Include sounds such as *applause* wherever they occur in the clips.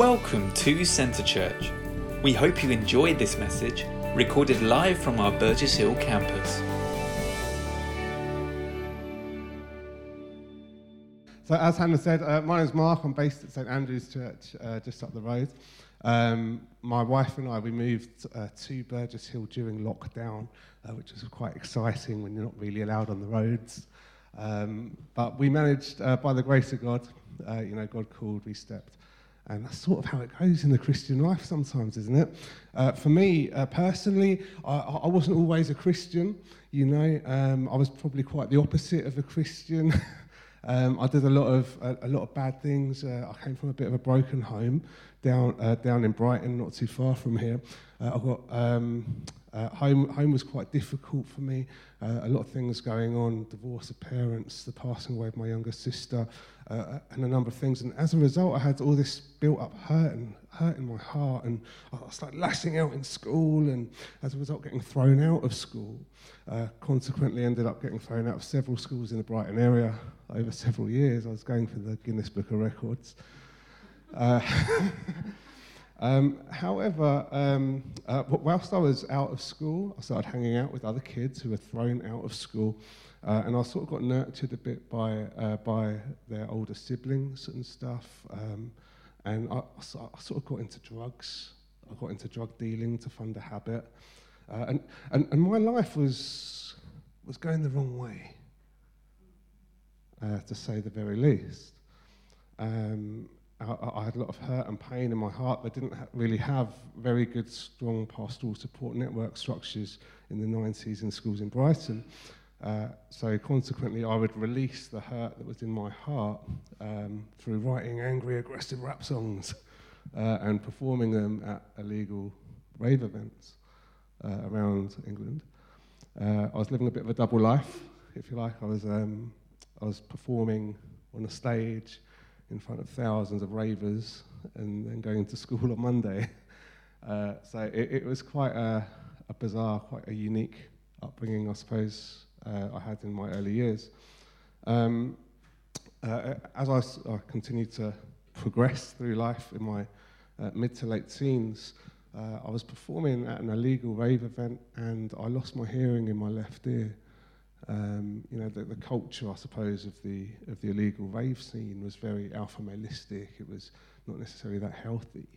Welcome to Centre Church. We hope you enjoyed this message, recorded live from our Burgess Hill campus. So, as Hannah said, uh, my name's Mark. I'm based at St Andrew's Church, uh, just up the road. Um, my wife and I, we moved uh, to Burgess Hill during lockdown, uh, which was quite exciting when you're not really allowed on the roads. Um, but we managed, uh, by the grace of God, uh, you know, God called, we stepped. And that's sort of how it goes in the Christian life sometimes, isn't it? Uh, for me uh, personally, I, I, wasn't always a Christian. You know, um, I was probably quite the opposite of a Christian. *laughs* um, I did a lot of a, a lot of bad things. Uh, I came from a bit of a broken home down uh, down in Brighton, not too far from here. Uh, I got um, uh, home, home was quite difficult for me. Uh, a lot of things going on, divorce of parents, the passing away of my younger sister, uh, and a number of things. And as a result, I had all this built up hurt and hurt in my heart. And I started lashing out in school, and as a result, getting thrown out of school. Uh, consequently, ended up getting thrown out of several schools in the Brighton area over several years. I was going for the Guinness Book of Records. *laughs* Um, however, um, uh, whilst I was out of school, I started hanging out with other kids who were thrown out of school, uh, and I sort of got nurtured a bit by uh, by their older siblings and stuff. Um, and I, I, sort of got into drugs. I got into drug dealing to fund a habit, uh, and, and and my life was was going the wrong way, uh, to say the very least. Um, I, I, had a lot of hurt and pain in my heart. They didn't ha- really have very good, strong pastoral support network structures in the 90s in schools in Brighton. Uh, so consequently, I would release the hurt that was in my heart um, through writing angry, aggressive rap songs uh, and performing them at illegal rave events uh, around England. Uh, I was living a bit of a double life, if you like. I was, um, I was performing on a stage in front of thousands of ravers and then going to school on Monday. *laughs* Uh, so it, it, was quite a, a, bizarre, quite a unique upbringing, I suppose, uh, I had in my early years. Um, uh, as I, I, continued to progress through life in my uh, mid to late teens, uh, I was performing at an illegal rave event and I lost my hearing in my left ear um, you know, the, the, culture, I suppose, of the of the illegal rave scene was very alpha maleistic. It was not necessarily that healthy.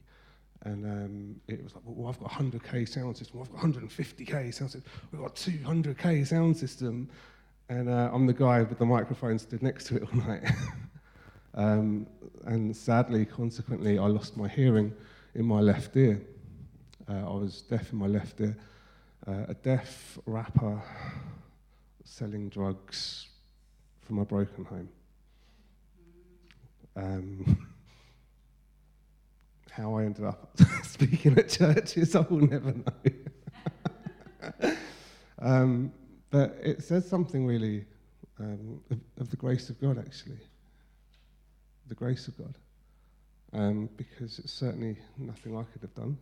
And um, it was like, well, I've got 100k sound system, I've got 150k sound system, we've got 200k sound system, and uh, I'm the guy with the microphone stood next to it all *laughs* night. um, and sadly, consequently, I lost my hearing in my left ear. Uh, I was deaf in my left ear. Uh, a deaf rapper selling drugs from a broken home. Um, *laughs* how I ended up *laughs* speaking at churches, I will never know. *laughs* um, but it says something really um, of, of, the grace of God, actually. The grace of God. Um, because it's certainly nothing I could have done,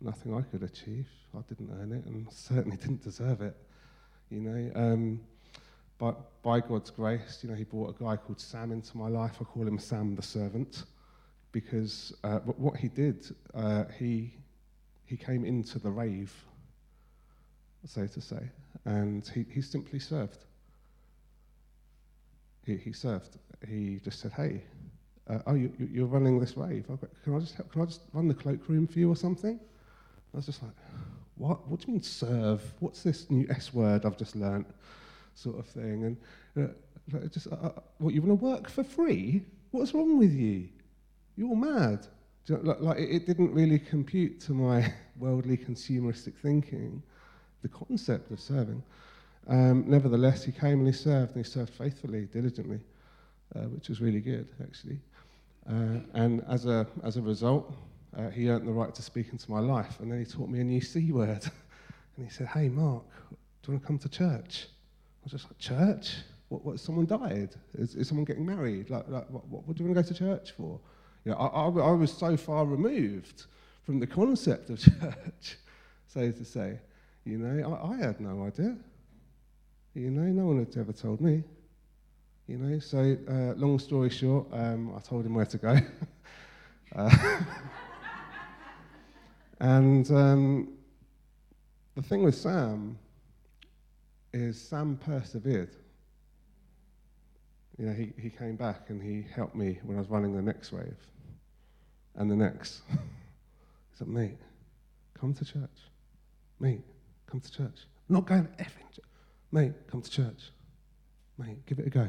nothing I could achieve. I didn't earn it and certainly didn't deserve it. You know, um, by, by God's grace, you know, He brought a guy called Sam into my life. I call him Sam the servant because uh, what he did, uh, he he came into the rave, so to say, and he, he simply served. He, he served. He just said, "Hey, uh, oh, you, you're running this rave. Can I just help, can I just run the cloakroom for you or something?" I was just like, what, what do you mean serve? What's this new S word I've just learnt? Sort of thing. And uh, just, uh, uh what, you want to work for free? What's wrong with you? You're mad. You know, like, like it, it didn't really compute to my *laughs* worldly consumeristic thinking, the concept of serving. Um, nevertheless, he came and he served, and he served faithfully, diligently, uh, which was really good, actually. Uh, and as a, as a result, uh, he earned the right to speak into my life. And then he taught me a new C word. *laughs* and he said, Hey, Mark, do you want to come to church? I was just like, Church? What, what someone died? Is, is someone getting married? Like, like what, what, what, do you want to go to church for? You know, I, I, I was so far removed from the concept of *laughs* church, so to say. You know, I, I had no idea. You know, no one had ever told me. You know, so uh, long story short, um, I told him where to go. *laughs* Uh, and um, the thing with Sam is Sam persevered. You know, he, he came back and he helped me when I was running the next wave and the next. *laughs* he said, mate, come to church. Mate, come to church. Not going to effing. Mate, come to church. Mate, give it a go.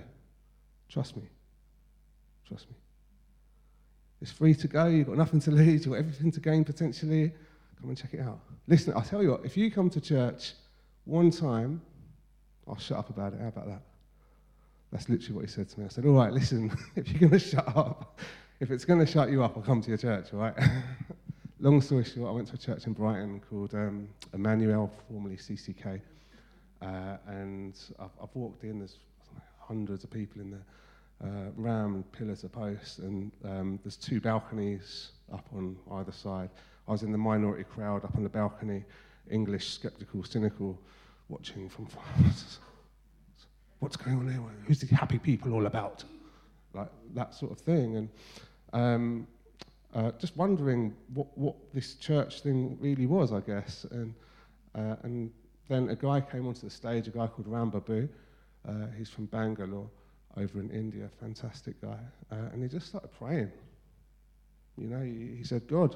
Trust me. Trust me. It's free to go. You've got nothing to lose. You've got everything to gain potentially. Come and check it out. Listen, I'll tell you what, if you come to church one time, I'll shut up about it. How about that? That's literally what he said to me. I said, All right, listen, *laughs* if you're going to shut up, if it's going to shut you up, I'll come to your church, all right? *laughs* Long story short, I went to a church in Brighton called um, Emmanuel, formerly CCK. Uh, and I've, I've, walked in, there's hundreds of people in there, uh, ram pillars of posts, and um, there's two balconies up on either side. I was in the minority crowd up on the balcony, English, skeptical, cynical, watching from far. *laughs* What's going on here? Who's the happy people all about? Like that sort of thing. And um, uh, just wondering what, what this church thing really was, I guess. And, uh, and then a guy came onto the stage, a guy called Ram Babu. Uh, he's from Bangalore over in India, fantastic guy. Uh, and he just started praying. You know, he, he said, God,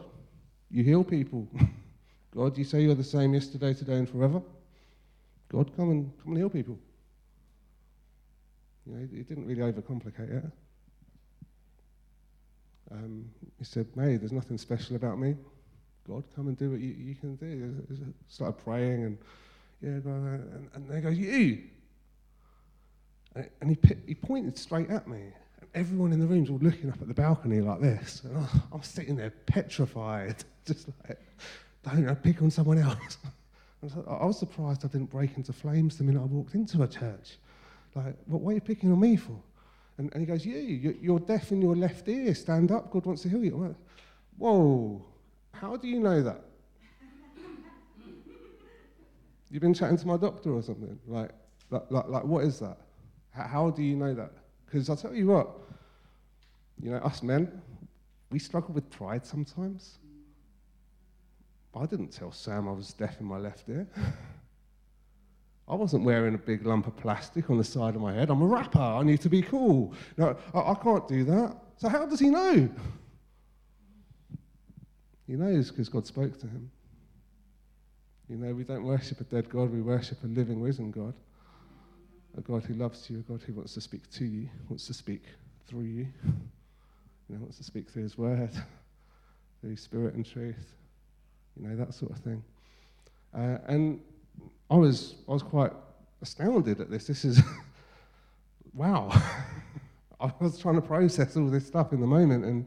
you heal people. *laughs* God, you say you're the same yesterday, today, and forever. God, come and come and heal people. You know, he didn't really overcomplicate it. Um, he said, May, there's nothing special about me. God, come and do what you, you can do. Started praying and, yeah, God, and, and they go, you. And, he, he pointed straight at me. Everyone in the room's all looking up at the balcony like this. And I'm sitting there petrified, *laughs* just like, don't I pick on someone else. *laughs* I was surprised I didn't break into flames the minute I walked into a church. Like, what, what are you picking on me for? And, and he goes, You, you're deaf in your left ear. Stand up. God wants to heal you. Like, Whoa, how do you know that? *laughs* You've been chatting to my doctor or something? Like, like, like, like what is that? How, do you know that? Because I'll tell you what, you know, us men, we struggle with pride sometimes. I didn't tell Sam I was deaf in my left ear. *laughs* I wasn't wearing a big lump of plastic on the side of my head. I'm a rapper. I need to be cool. No, I, I can't do that. So how does he know? He knows because God spoke to him. You know, we don't worship a dead God, we worship a living, risen God. A God who loves you, a God who wants to speak to you, wants to speak through you, you know, wants to speak through his word, *laughs* through spirit and truth, you know, that sort of thing. Uh, and I was, I was quite astounded at this. This is, *laughs* wow. *laughs* I was trying to process all this stuff in the moment, and,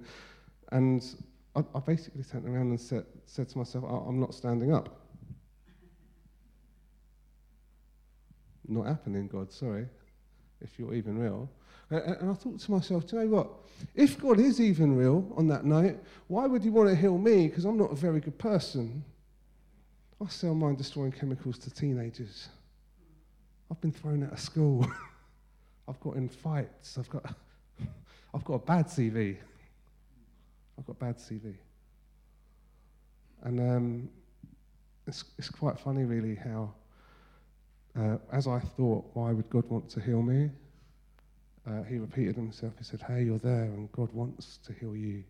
and I, I basically turned around and said, said to myself, I'm not standing up. Not happening, God, sorry, if you're even real. And I thought to myself, do you know what? If God is even real on that night, why would He want to heal me? Because I'm not a very good person. I sell mind destroying chemicals to teenagers. I've been thrown out of school. *laughs* I've got in fights. I've got, *laughs* I've got a bad CV. I've got a bad CV. And um, it's, it's quite funny, really, how, uh, as I thought, why would God want to heal me? Uh, he repeated himself. He said, Hey, you're there, and God wants to heal you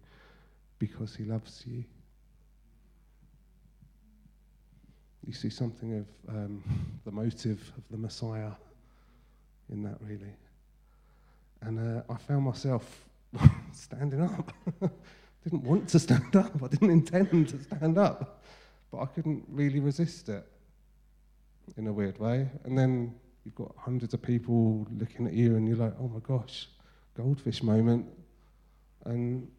because he loves you. you see something of um, *laughs* the motive of the Messiah in that, really. And uh, I found myself *laughs* standing up. *laughs* didn't want to stand up. I didn't intend to stand up, but I couldn't really resist it in a weird way. And then you've got hundreds of people looking at you, and you're like, "Oh my gosh, goldfish moment." And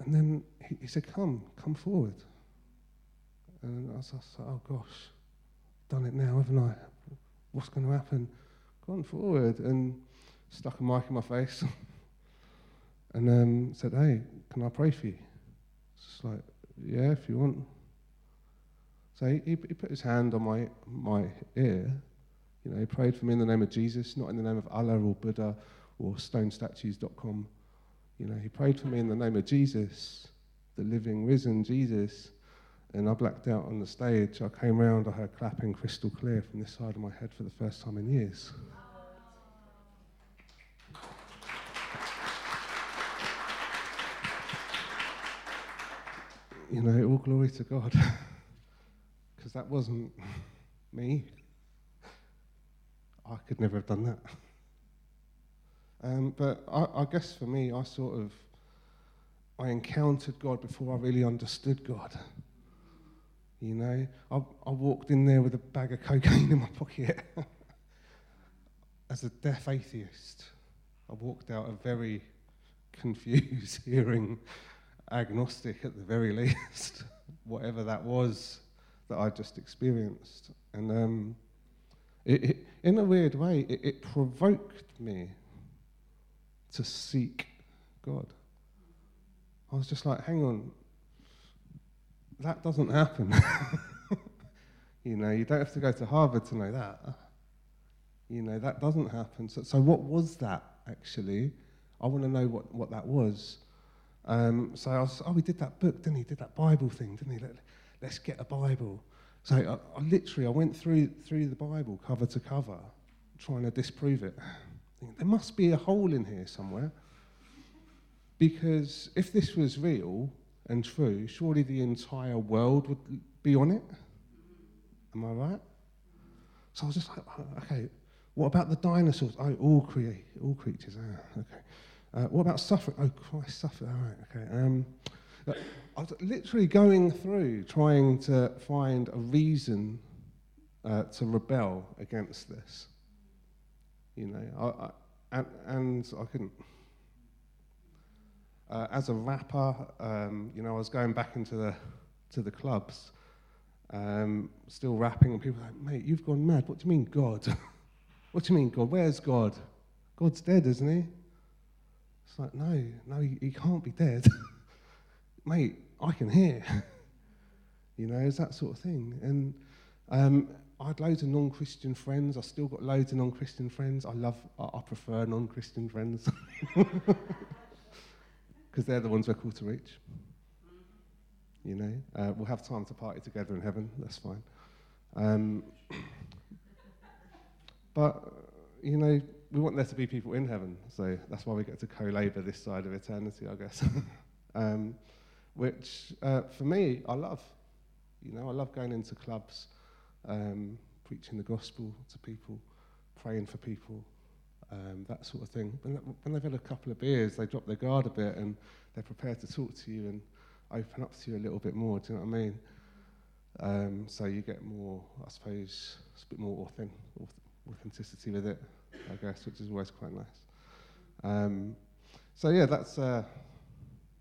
and then he, he said, "Come, come forward." And I was like, oh gosh, done it now, haven't I? What's going to happen? Gone forward and stuck a mic in my face *laughs* and um, said, hey, can I pray for you? It's like, yeah, if you want. So he, he put his hand on my, my ear. You know, he prayed for me in the name of Jesus, not in the name of Allah or Buddha or stonestatues.com. You know, he prayed for me in the name of Jesus, the living, risen Jesus. And I blacked out on the stage. I came round, I heard clapping crystal clear from this side of my head for the first time in years. you know, all glory to God. *laughs* Because that wasn't *laughs* me. I could never have done that. Um, but I, I guess for me, I sort of, I encountered God before I really understood God. You know, I, I walked in there with a bag of cocaine *laughs* in my pocket as a deaf atheist. I walked out a very confused, *laughs* hearing agnostic at the very least, whatever that was that I just experienced. And um, it, it, in a weird way, it, it provoked me to seek God. I was just like, hang on, that doesn't happen. *laughs* you know, you don't have to go to Harvard to know that. You know, that doesn't happen. So, so what was that actually? I want to know what, what that was. Um, so I was, oh, we did that book, didn't he? Did that Bible thing, didn't he? Let, us get a Bible. So I, I, literally, I went through through the Bible cover to cover, trying to disprove it. There must be a hole in here somewhere. Because if this was real and true, surely the entire world would be on it. Am I right? So I was just like, okay, what about the dinosaurs? Oh, all create, all creatures. Ah, okay. Uh, what about suffering? Oh, Christ, suffering. All right, okay. Um, I was literally going through trying to find a reason uh, to rebel against this. You know, I, I, and, and, I couldn't. Uh, as a rapper, um, you know, I was going back into the to the clubs, um, still rapping, and people were like, "Mate, you've gone mad. What do you mean, God? *laughs* what do you mean, God? Where's God? God's dead, isn't he?" It's like, no, no, he, he can't be dead. *laughs* Mate, I can hear. *laughs* you know, it's that sort of thing. And um, I had loads of non Christian friends. I still got loads of non Christian friends. I love, I, I prefer non Christian friends. *laughs* Because they're the ones we're called to reach. You know, uh, we'll have time to party together in heaven. That's fine. Um, *laughs* but, you know, we want there to be people in heaven, so that's why we get to co-labour this side of eternity, I guess. um, which, uh, for me, I love. You know, I love going into clubs, um, preaching the gospel to people, praying for people, um, that sort of thing. When, when they've had a couple of beers, they drop their guard a bit and they're prepared to talk to you and open up to you a little bit more. Do you know what I mean? Um, so you get more, I suppose, it's a bit more authenticity with it. I guess, which is always quite nice. Um, so yeah, that's uh,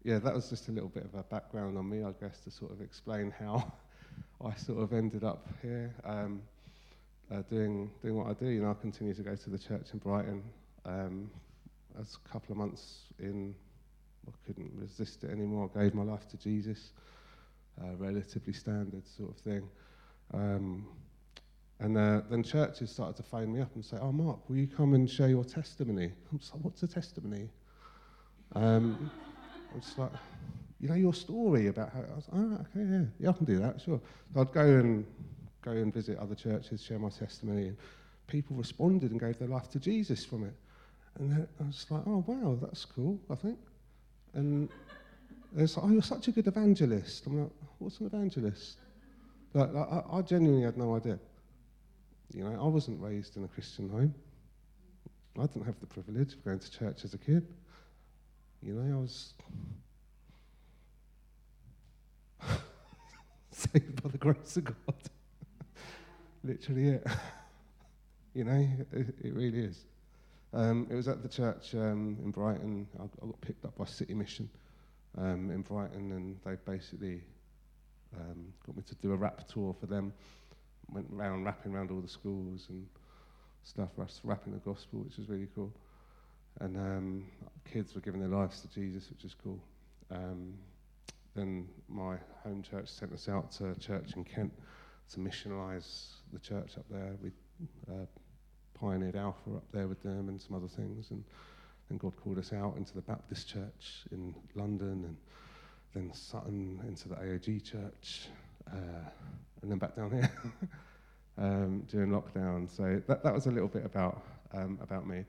yeah, that was just a little bit of a background on me, I guess, to sort of explain how *laughs* I sort of ended up here um, uh, doing doing what I do. You know, I continue to go to the church in Brighton. Um, as a couple of months in, I couldn't resist it anymore. I gave my life to Jesus. Uh, relatively standard sort of thing. Um, and uh, then churches started to phone me up and say, Oh, Mark, will you come and share your testimony? I'm just like, What's a testimony? Um, Just like, You know your story about how. I was like, Oh, okay, yeah, yeah, I can do that, sure. So I'd go and go and visit other churches, share my testimony, and people responded and gave their life to Jesus from it. And I was like, Oh, wow, that's cool, I think. And it's like, Oh, you're such a good evangelist. I'm like, What's an evangelist? Like, I, I genuinely had no idea. You know, I wasn't raised in a Christian home. I didn't have the privilege of going to church as a kid. You know, I was *laughs* saved by the grace of God. Literally it. you know, it, it really is. Um, it was at the church um, in Brighton. I, I, got picked up by City Mission um, in Brighton, and they basically um, got me to do a rap tour for them went around rapping around all the schools and stuff, rapping the gospel, which was really cool. And um, kids were giving their lives to Jesus, which is cool. Um, then my home church sent us out to a church in Kent to missionalise the church up there. We uh, pioneered Alpha up there with them and some other things. And then God called us out into the Baptist church in London and then Sutton into the AOG church uh, and then back down here *laughs* um, during lockdown. So that, that was a little bit about, um, about me.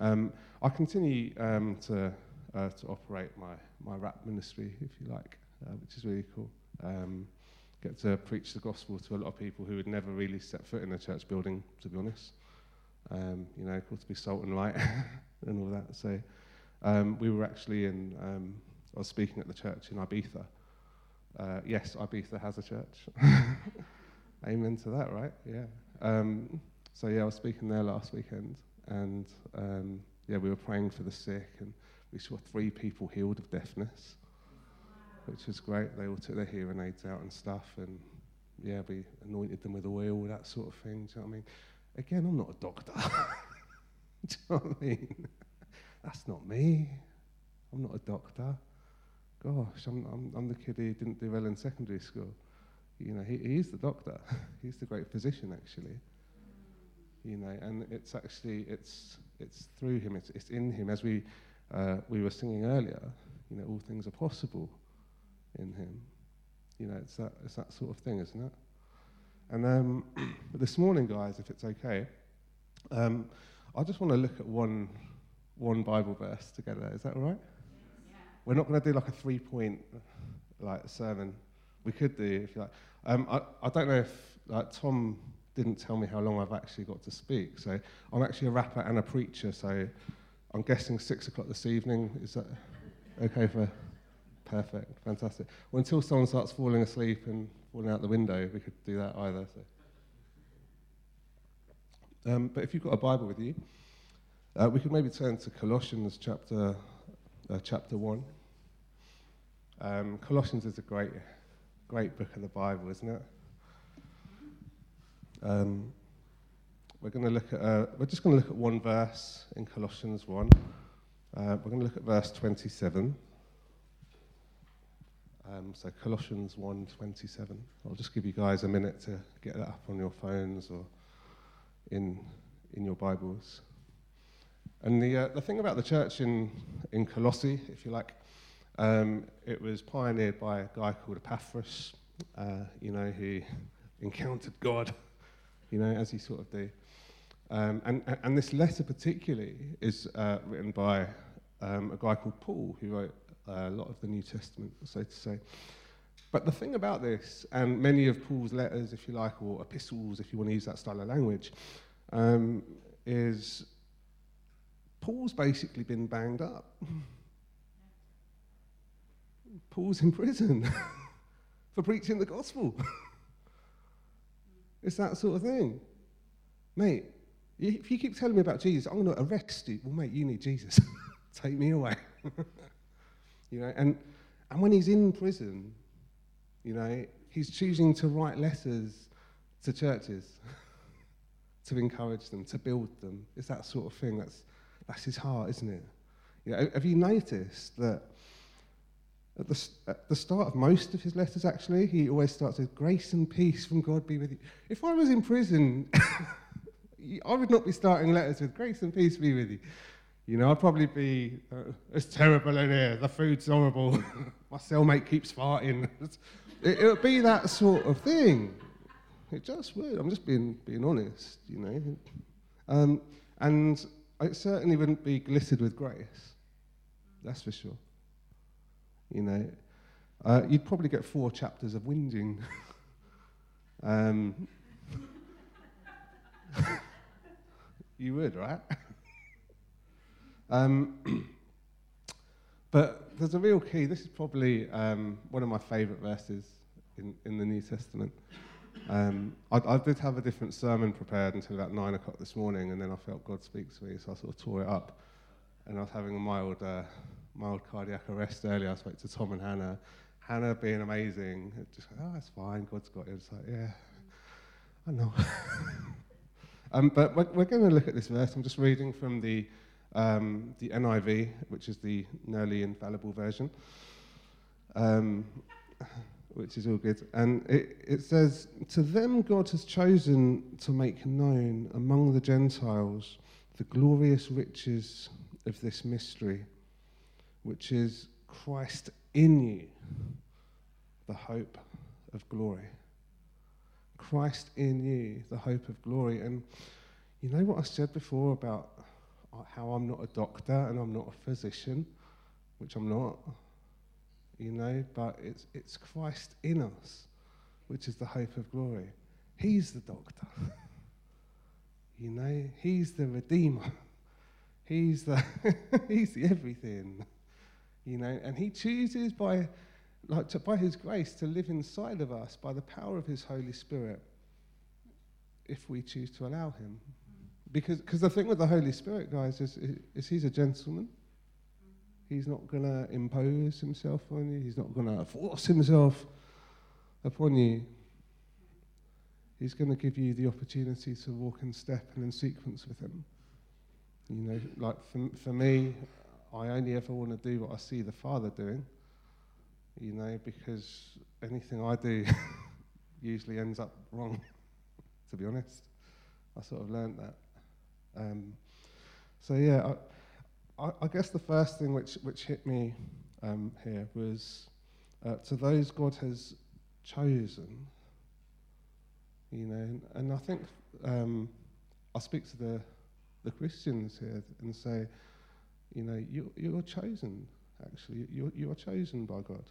Um, I continue um, to, uh, to operate my, my rap ministry, if you like, uh, which is really cool. Um, get to preach the gospel to a lot of people who would never really set foot in a church building, to be honest. Um, you know, called to be salt and light *laughs* and all that. So um, we were actually in, um, I was speaking at the church in Ibiza. Uh, yes, Ibiza has a church. *laughs* Amen to that, right? Yeah. Um, so yeah, I was speaking there last weekend, and um, yeah, we were praying for the sick, and we saw three people healed of deafness, which was great. They all took their hearing aids out and stuff, and yeah, we anointed them with oil, that sort of thing. Do you know what I mean? Again, I'm not a doctor. *laughs* do you know what I mean? That's not me. I'm not a doctor. Gosh, I'm, I'm, I'm the kid who didn't do well in secondary school. You know, he, he's the doctor. *laughs* he's the great physician, actually. You know, and it's actually it's it's through him. It's it's in him. As we uh, we were singing earlier, you know, all things are possible in him. You know, it's that it's that sort of thing, isn't it? And um, *clears throat* this morning, guys, if it's okay, um, I just want to look at one one Bible verse together. Is that all right? Yeah. We're not going to do like a three point like sermon. We could do if you like. Um, I, I don't know if like Tom didn't tell me how long I've actually got to speak. So I'm actually a rapper and a preacher. So I'm guessing six o'clock this evening. Is that okay for? Perfect, fantastic. Well, until someone starts falling asleep and falling out the window, we could do that either. So. Um, but if you've got a Bible with you, uh, we could maybe turn to Colossians chapter, uh, chapter 1. Um, Colossians is a great, great book of the Bible, isn't it? Um, we're going to look at, uh, we're just going to look at one verse in Colossians 1. Uh, we're going to look at verse 27. Um, so Colossians 1:27. I'll just give you guys a minute to get that up on your phones or in in your Bibles. And the, uh, the thing about the church in, in Colossae, if you like, um, it was pioneered by a guy called Epaphras, uh, you know, who encountered God, *laughs* you know, as he sort of do. Um, and, and this letter particularly is uh, written by um, a guy called Paul, who wrote a lot of the New Testament, so to say. But the thing about this, and many of Paul's letters, if you like, or epistles, if you want to use that style of language, um, is Paul's basically been banged up. *laughs* Paul's in prison *laughs* for preaching the gospel. *laughs* it's that sort of thing. Mate, if you keep telling me about Jesus, I'm going to arrest you. Well, mate, you need Jesus. *laughs* Take me away. *laughs* you know, and, and when he's in prison, you know, he's choosing to write letters to churches *laughs* to encourage them, to build them. It's that sort of thing that's that's his heart, isn't it? You know, have you noticed that at the, at the start of most of his letters, actually, he always starts with grace and peace from God be with you. If I was in prison, *laughs* I would not be starting letters with grace and peace be with you. You know, I'd probably be, uh, it's terrible in here, the food's horrible, *laughs* my cellmate keeps farting. *laughs* it, it would be that sort of thing. It just would. I'm just being, being honest, you know. Um, and it certainly wouldn't be glittered with grace. That's for sure. You know, uh, you'd probably get four chapters of whinging. *laughs* um, *laughs* you would, right? um, *clears throat* but there's a real key. This is probably um, one of my favourite verses in, in the New Testament. Um, I, I, did have a different sermon prepared until about nine o'clock this morning, and then I felt God speak to me, so I sort of tore it up. And I was having a mild, uh, mild cardiac arrest earlier. I spoke to Tom and Hannah. Hannah being amazing, just oh, it's fine, God's got it. It's like, yeah, I know. *laughs* um, but we're, we're going to look at this verse. I'm just reading from the um, the NIV, which is the nearly infallible version. Um, which is all good. And it, it says, To them God has chosen to make known among the Gentiles the glorious riches of this mystery, which is Christ in you, the hope of glory. Christ in you, the hope of glory. And you know what I said before about uh, how I'm not a doctor and I'm not a physician, which I'm not, you know, but it's, it's Christ in us, which is the hope of glory. He's the doctor. *laughs* you know, he's the redeemer. He's the *laughs* he's the everything. You know, and he chooses by like to, by his grace to live inside of us by the power of his Holy Spirit if we choose to allow him. Because cause the thing with the Holy Spirit, guys, is, is he's a gentleman. He's not going to impose himself on you. He's not going to force himself upon you. He's going to give you the opportunity to walk in step and in sequence with him. You know, like for, for me, I only ever want to do what I see the Father doing, you know, because anything I do *laughs* usually ends up wrong, *laughs* to be honest. I sort of learned that. Um, so, yeah, I, I, I, guess the first thing which, which hit me um, here was uh, to those God has chosen, you know, and, and I think um, I speak to the the Christians here and say, you know, you, you're chosen, actually. You're, you are chosen by God.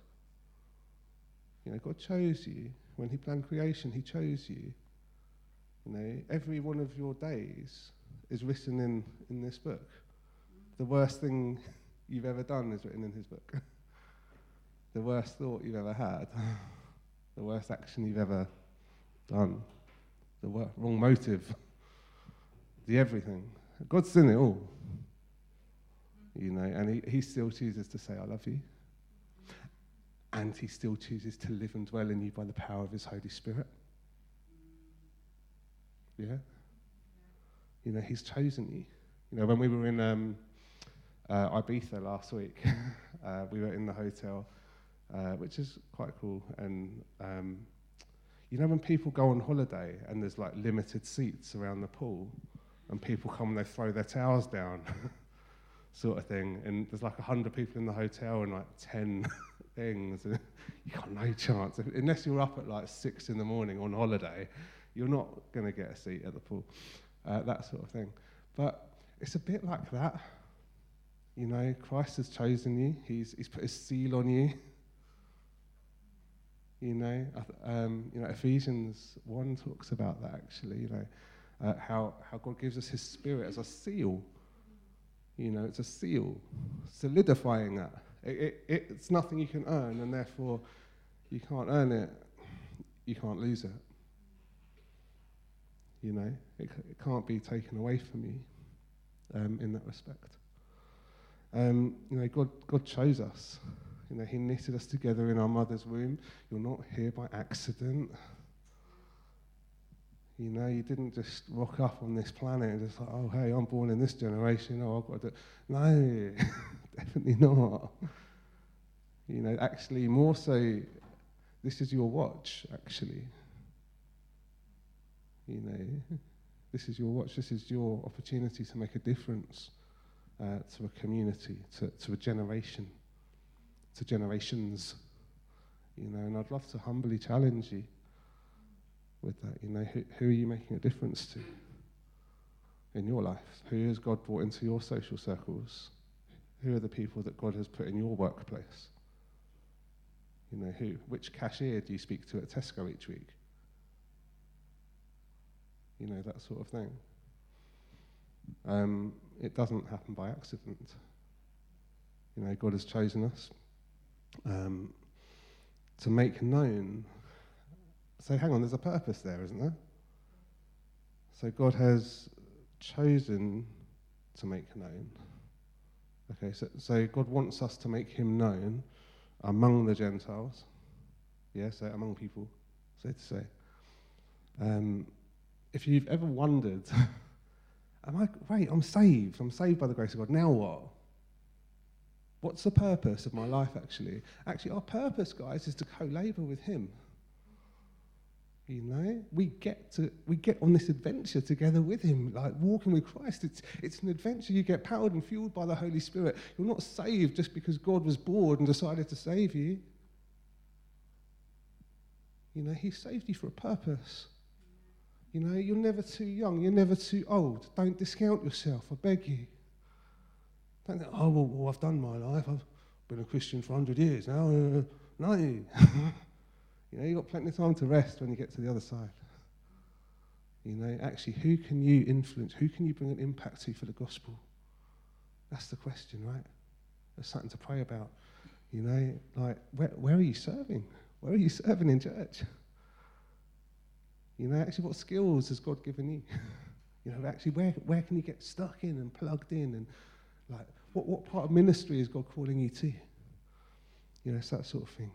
You know, God chose you. When He planned creation, He chose you. You know, every one of your days is written in, in this book. The worst thing *laughs* you've ever done is written in His book. *laughs* the worst thought you've ever had. *laughs* the worst action you've ever done. The wor- wrong motive. the everything God's in it all. You know, and he, he still chooses to say, I love you. And he still chooses to live and dwell in you by the power of his Holy Spirit. Yeah? You know, he's chosen you. You know, when we were in um, uh, Ibiza last week, *laughs* uh, we were in the hotel, uh, which is quite cool. And um, you know, when people go on holiday and there's like limited seats around the pool, and people come and they throw their towels down, *laughs* sort of thing. And there's like 100 people in the hotel and like 10 *laughs* things. And *laughs* you got no chance. Unless you're up at like 6 in the morning on holiday, you're not going to get a seat at the pool, uh, that sort of thing. But it's a bit like that. You know, Christ has chosen you, He's, he's put His seal on you. You know, um, you know, Ephesians 1 talks about that actually, you know uh, how, how God gives us his spirit as a seal. You know, it's a seal, solidifying that. It, it, it's nothing you can earn, and therefore you can't earn it, you can't lose it. You know, it, it can't be taken away from you um, in that respect. Um, you know, God, God chose us. You know, He knitted us together in our mother's womb. You're not here by accident. You know, you didn't just rock up on this planet and just like, oh, hey, I'm born in this generation. Oh, I've got to. No, *laughs* definitely not. You know, actually, more so, this is your watch, actually. You know, this is your watch. This is your opportunity to make a difference uh, to a community, to, to a generation, to generations. You know, and I'd love to humbly challenge you with that? You know, who, who are you making a difference to in your life? Who has God brought into your social circles? Who are the people that God has put in your workplace? You know, who? Which cashier do you speak to at Tesco each week? You know, that sort of thing. Um, it doesn't happen by accident. You know, God has chosen us um, to make known so hang on, there's a purpose there, isn't there? So God has chosen to make known. Okay, so, so God wants us to make him known among the Gentiles. Yeah, so among people, so to say. Um, if you've ever wondered, *laughs* am I, wait, I'm saved. I'm saved by the grace of God. Now what? What's the purpose of my life, actually? Actually, our purpose, guys, is to co labor with Him. You know, we get to we get on this adventure together with him, like walking with Christ. It's it's an adventure. You get powered and fueled by the Holy Spirit. You're not saved just because God was bored and decided to save you. You know, He saved you for a purpose. You know, you're never too young. You're never too old. Don't discount yourself. I beg you. Don't think, oh well, well I've done my life. I've been a Christian for hundred years now. Uh, *laughs* no. *laughs* You know, you've got plenty of time to rest when you get to the other side. You know, actually, who can you influence? Who can you bring an impact to for the gospel? That's the question, right? There's something to pray about. You know, like, where, where are you serving? Where are you serving in church? You know, actually, what skills has God given you? *laughs* you know, actually, where, where can you get stuck in and plugged in? And, like, what, what part of ministry is God calling you to? You know, it's that sort of thing.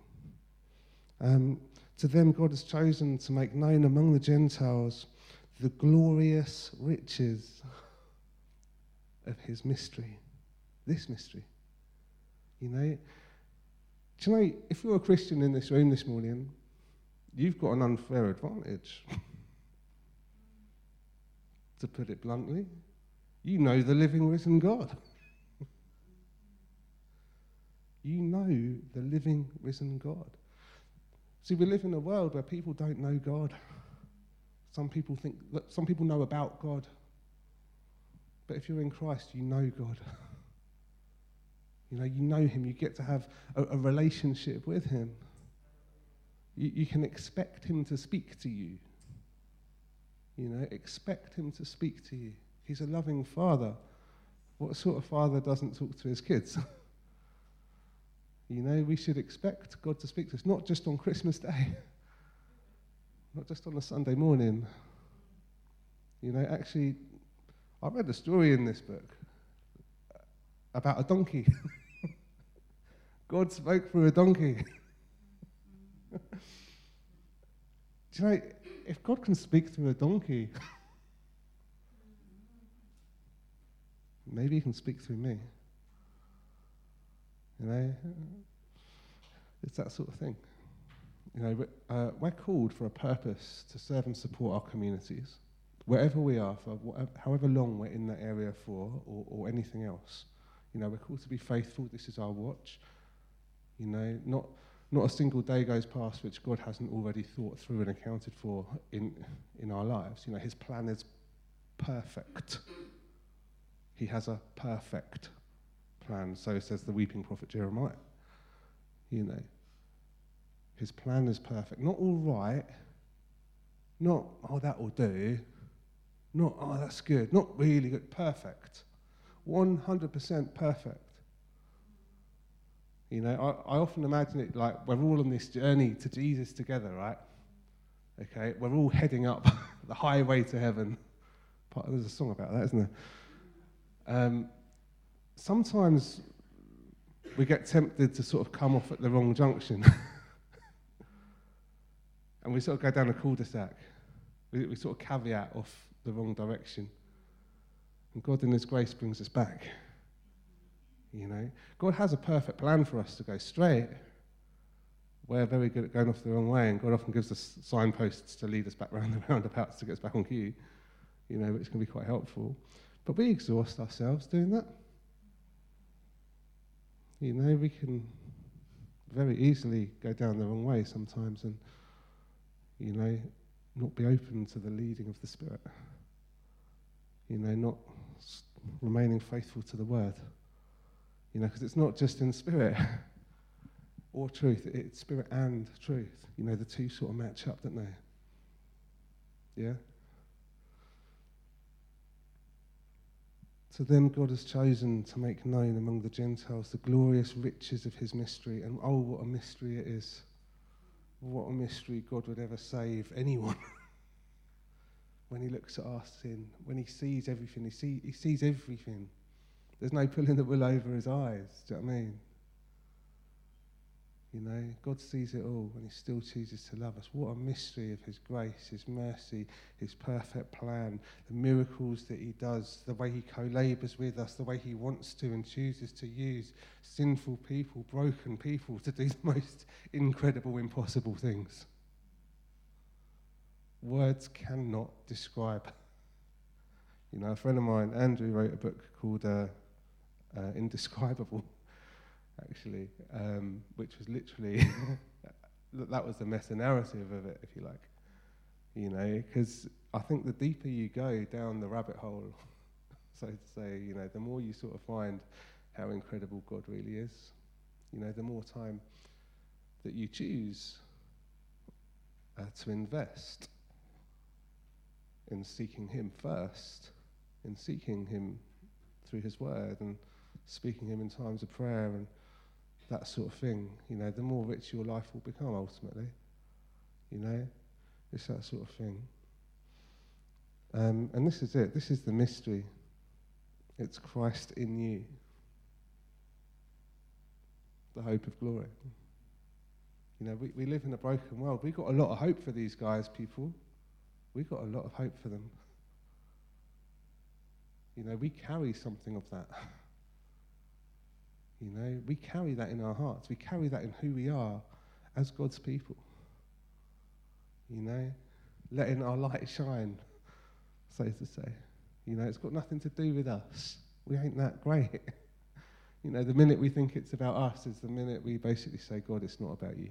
Um, to them, God has chosen to make known among the Gentiles the glorious riches of his mystery. This mystery. You know, do you know, if you're a Christian in this room this morning, you've got an unfair advantage. *laughs* to put it bluntly, you know the living, risen God. *laughs* you know the living, risen God. See, we live in a world where people don't know God. Some people think that some people know about God. But if you're in Christ, you know God. You know, you know Him. You get to have a, a relationship with Him. You, you can expect Him to speak to you. You know, expect Him to speak to you. He's a loving Father. What sort of father doesn't talk to his kids? *laughs* You know, we should expect God to speak to us, not just on Christmas *laughs* Day, not just on a Sunday morning. You know, actually, I read a story in this book about a donkey. *laughs* God spoke through a donkey. *laughs* Do you know, if God can speak through a donkey, maybe he can speak through me. You know, it's that sort of thing. You know, uh, we're called for a purpose to serve and support our communities, wherever we are, for whatever, however long we're in that area for, or, or anything else. You know, we're called to be faithful. This is our watch. You know, not not a single day goes past which God hasn't already thought through and accounted for in in our lives. You know, His plan is perfect. He has a perfect plan, so says the weeping prophet Jeremiah. You know, his plan is perfect. Not all right, not, oh, that will do, not, oh, that's good, not really good, perfect. 100% perfect. You know, I, I often imagine it like we're all on this journey to Jesus together, right? Okay, we're all heading up *laughs* the highway to heaven. There's a song about that, isn't there? Um, sometimes we get tempted to sort of come off at the wrong junction. *laughs* and we sort of go down a cul-de-sac. We, we sort of caveat off the wrong direction. And God in His grace brings us back. You know, God has a perfect plan for us to go straight. We're very good at going off the wrong way, and God often gives us signposts to lead us back round the *laughs* roundabouts to get us back on cue, you know, which can be quite helpful. But we exhaust ourselves doing that. You know, we can very easily go down the wrong way sometimes and, you know, not be open to the leading of the Spirit. You know, not remaining faithful to the Word. You know, because it's not just in spirit *laughs* or truth, it's spirit and truth. You know, the two sort of match up, don't they? Yeah? To them, God has chosen to make known among the Gentiles the glorious riches of his mystery. And oh, what a mystery it is! What a mystery God would ever save anyone. *laughs* when he looks at our sin, when he sees everything, he, see, he sees everything. There's no pulling the wool over his eyes. Do you know what I mean? You know, God sees it all and He still chooses to love us. What a mystery of His grace, His mercy, His perfect plan, the miracles that He does, the way He co labors with us, the way He wants to and chooses to use sinful people, broken people to do *laughs* the most incredible, impossible things. words cannot describe. You know, a friend of mine, Andrew, wrote a book called uh, uh, Indescribable, actually, um, which was literally, *laughs* that was the meta narrative of it, if you like. You know, because I think the deeper you go down the rabbit hole, *laughs* so to say, you know, the more you sort of find how incredible God really is. You know, the more time that you choose uh, to invest in seeking Him first, in seeking Him through His Word and speaking Him in times of prayer and that sort of thing, you know, the more rich your life will become ultimately. You know, it's that sort of thing. Um, and this is it. This is the mystery. It's Christ in you, the hope of glory. You know, we, we live in a broken world. We've got a lot of hope for these guys, people. We've got a lot of hope for them. You know, we carry something of that. *laughs* You know, we carry that in our hearts. We carry that in who we are as God's people. You know, letting our light shine, so to say. You know, it's got nothing to do with us. We ain't that great. *laughs* you know, the minute we think it's about us is the minute we basically say, God, it's not about you.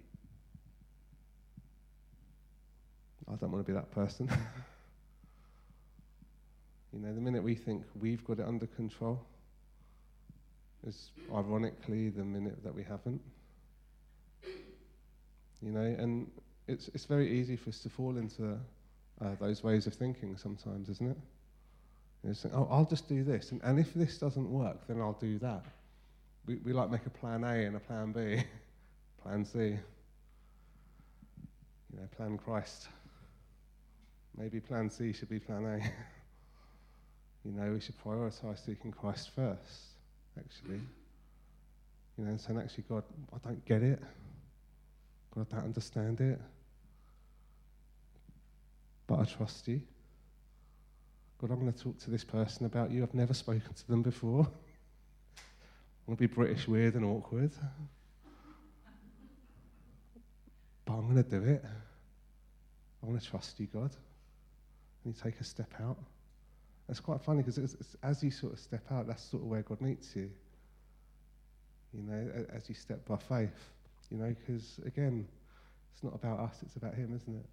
I don't want to be that person. *laughs* you know, the minute we think we've got it under control is ironically the minute that we haven't. You know, and it's, it's very easy for us to fall into uh, those ways of thinking sometimes, isn't it? You know, saying, oh, I'll just do this, and, and if this doesn't work, then I'll do that. We, we like make a plan A and a plan B, *laughs* plan C. You know, plan Christ. Maybe plan C should be plan A. *laughs* you know, we should prioritize seeking Christ first, actually. You know, and saying, actually, God, I don't get it. God, I don't understand it. But I trust you. God, I'm going to talk to this person about you. I've never spoken to them before. *laughs* I'm going to be British, weird, and awkward. But I'm going to do it. I want to trust you, God and you take a step out. It's quite funny because as you sort of step out, that's sort of where God meets you. You know, as you step by faith. You know, because again, it's not about us, it's about Him, isn't it?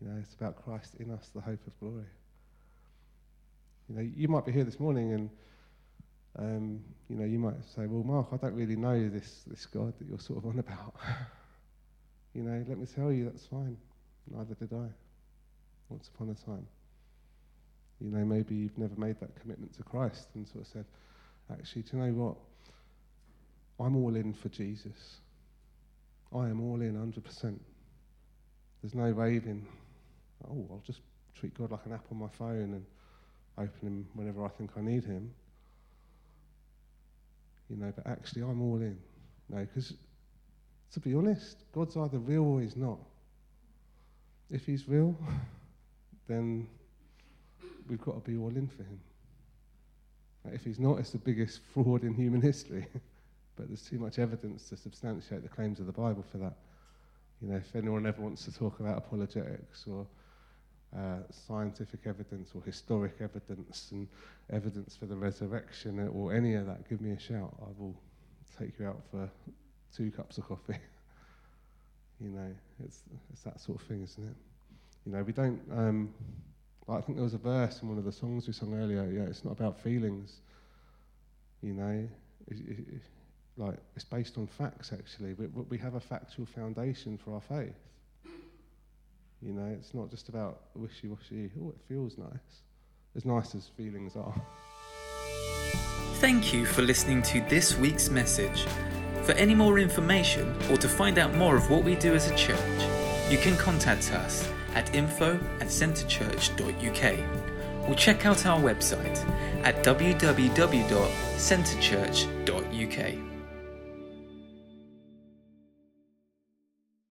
You know, it's about Christ in us, the hope of glory. You know, you might be here this morning and, um, you know, you might say, well, Mark, I don't really know this, this God that you're sort of on about. *laughs* you know, let me tell you, that's fine. Neither did I once upon a time. You know, maybe you've never made that commitment to Christ and sort of said, actually, do you know what? I'm all in for Jesus. I am all in 100%. There's no waving, oh, I'll just treat God like an app on my phone and open him whenever I think I need him. You know, but actually, I'm all in. No, because to be honest, God's either real or he's not. If he's real, *laughs* then we've got to be all in for him. If he's not, it's the biggest *laughs* fraud in human history. *laughs* but there's too much evidence to substantiate the claims of the Bible for that. You know, if anyone ever wants to talk about apologetics or uh, scientific evidence or historic evidence and evidence for the resurrection or any of that, give me a shout. I will take you out for two cups of coffee. *laughs* you know, it's, it's that sort of thing, isn't it? You know, we don't. Um, I think there was a verse in one of the songs we sung earlier. Yeah, it's not about feelings. You know, it, it, it, like it's based on facts. Actually, we, we have a factual foundation for our faith. You know, it's not just about wishy-washy. Oh, it feels nice. As nice as feelings are. Thank you for listening to this week's message. For any more information or to find out more of what we do as a church, you can contact us at info at centrechurch.uk or check out our website at www.centrechurch.uk.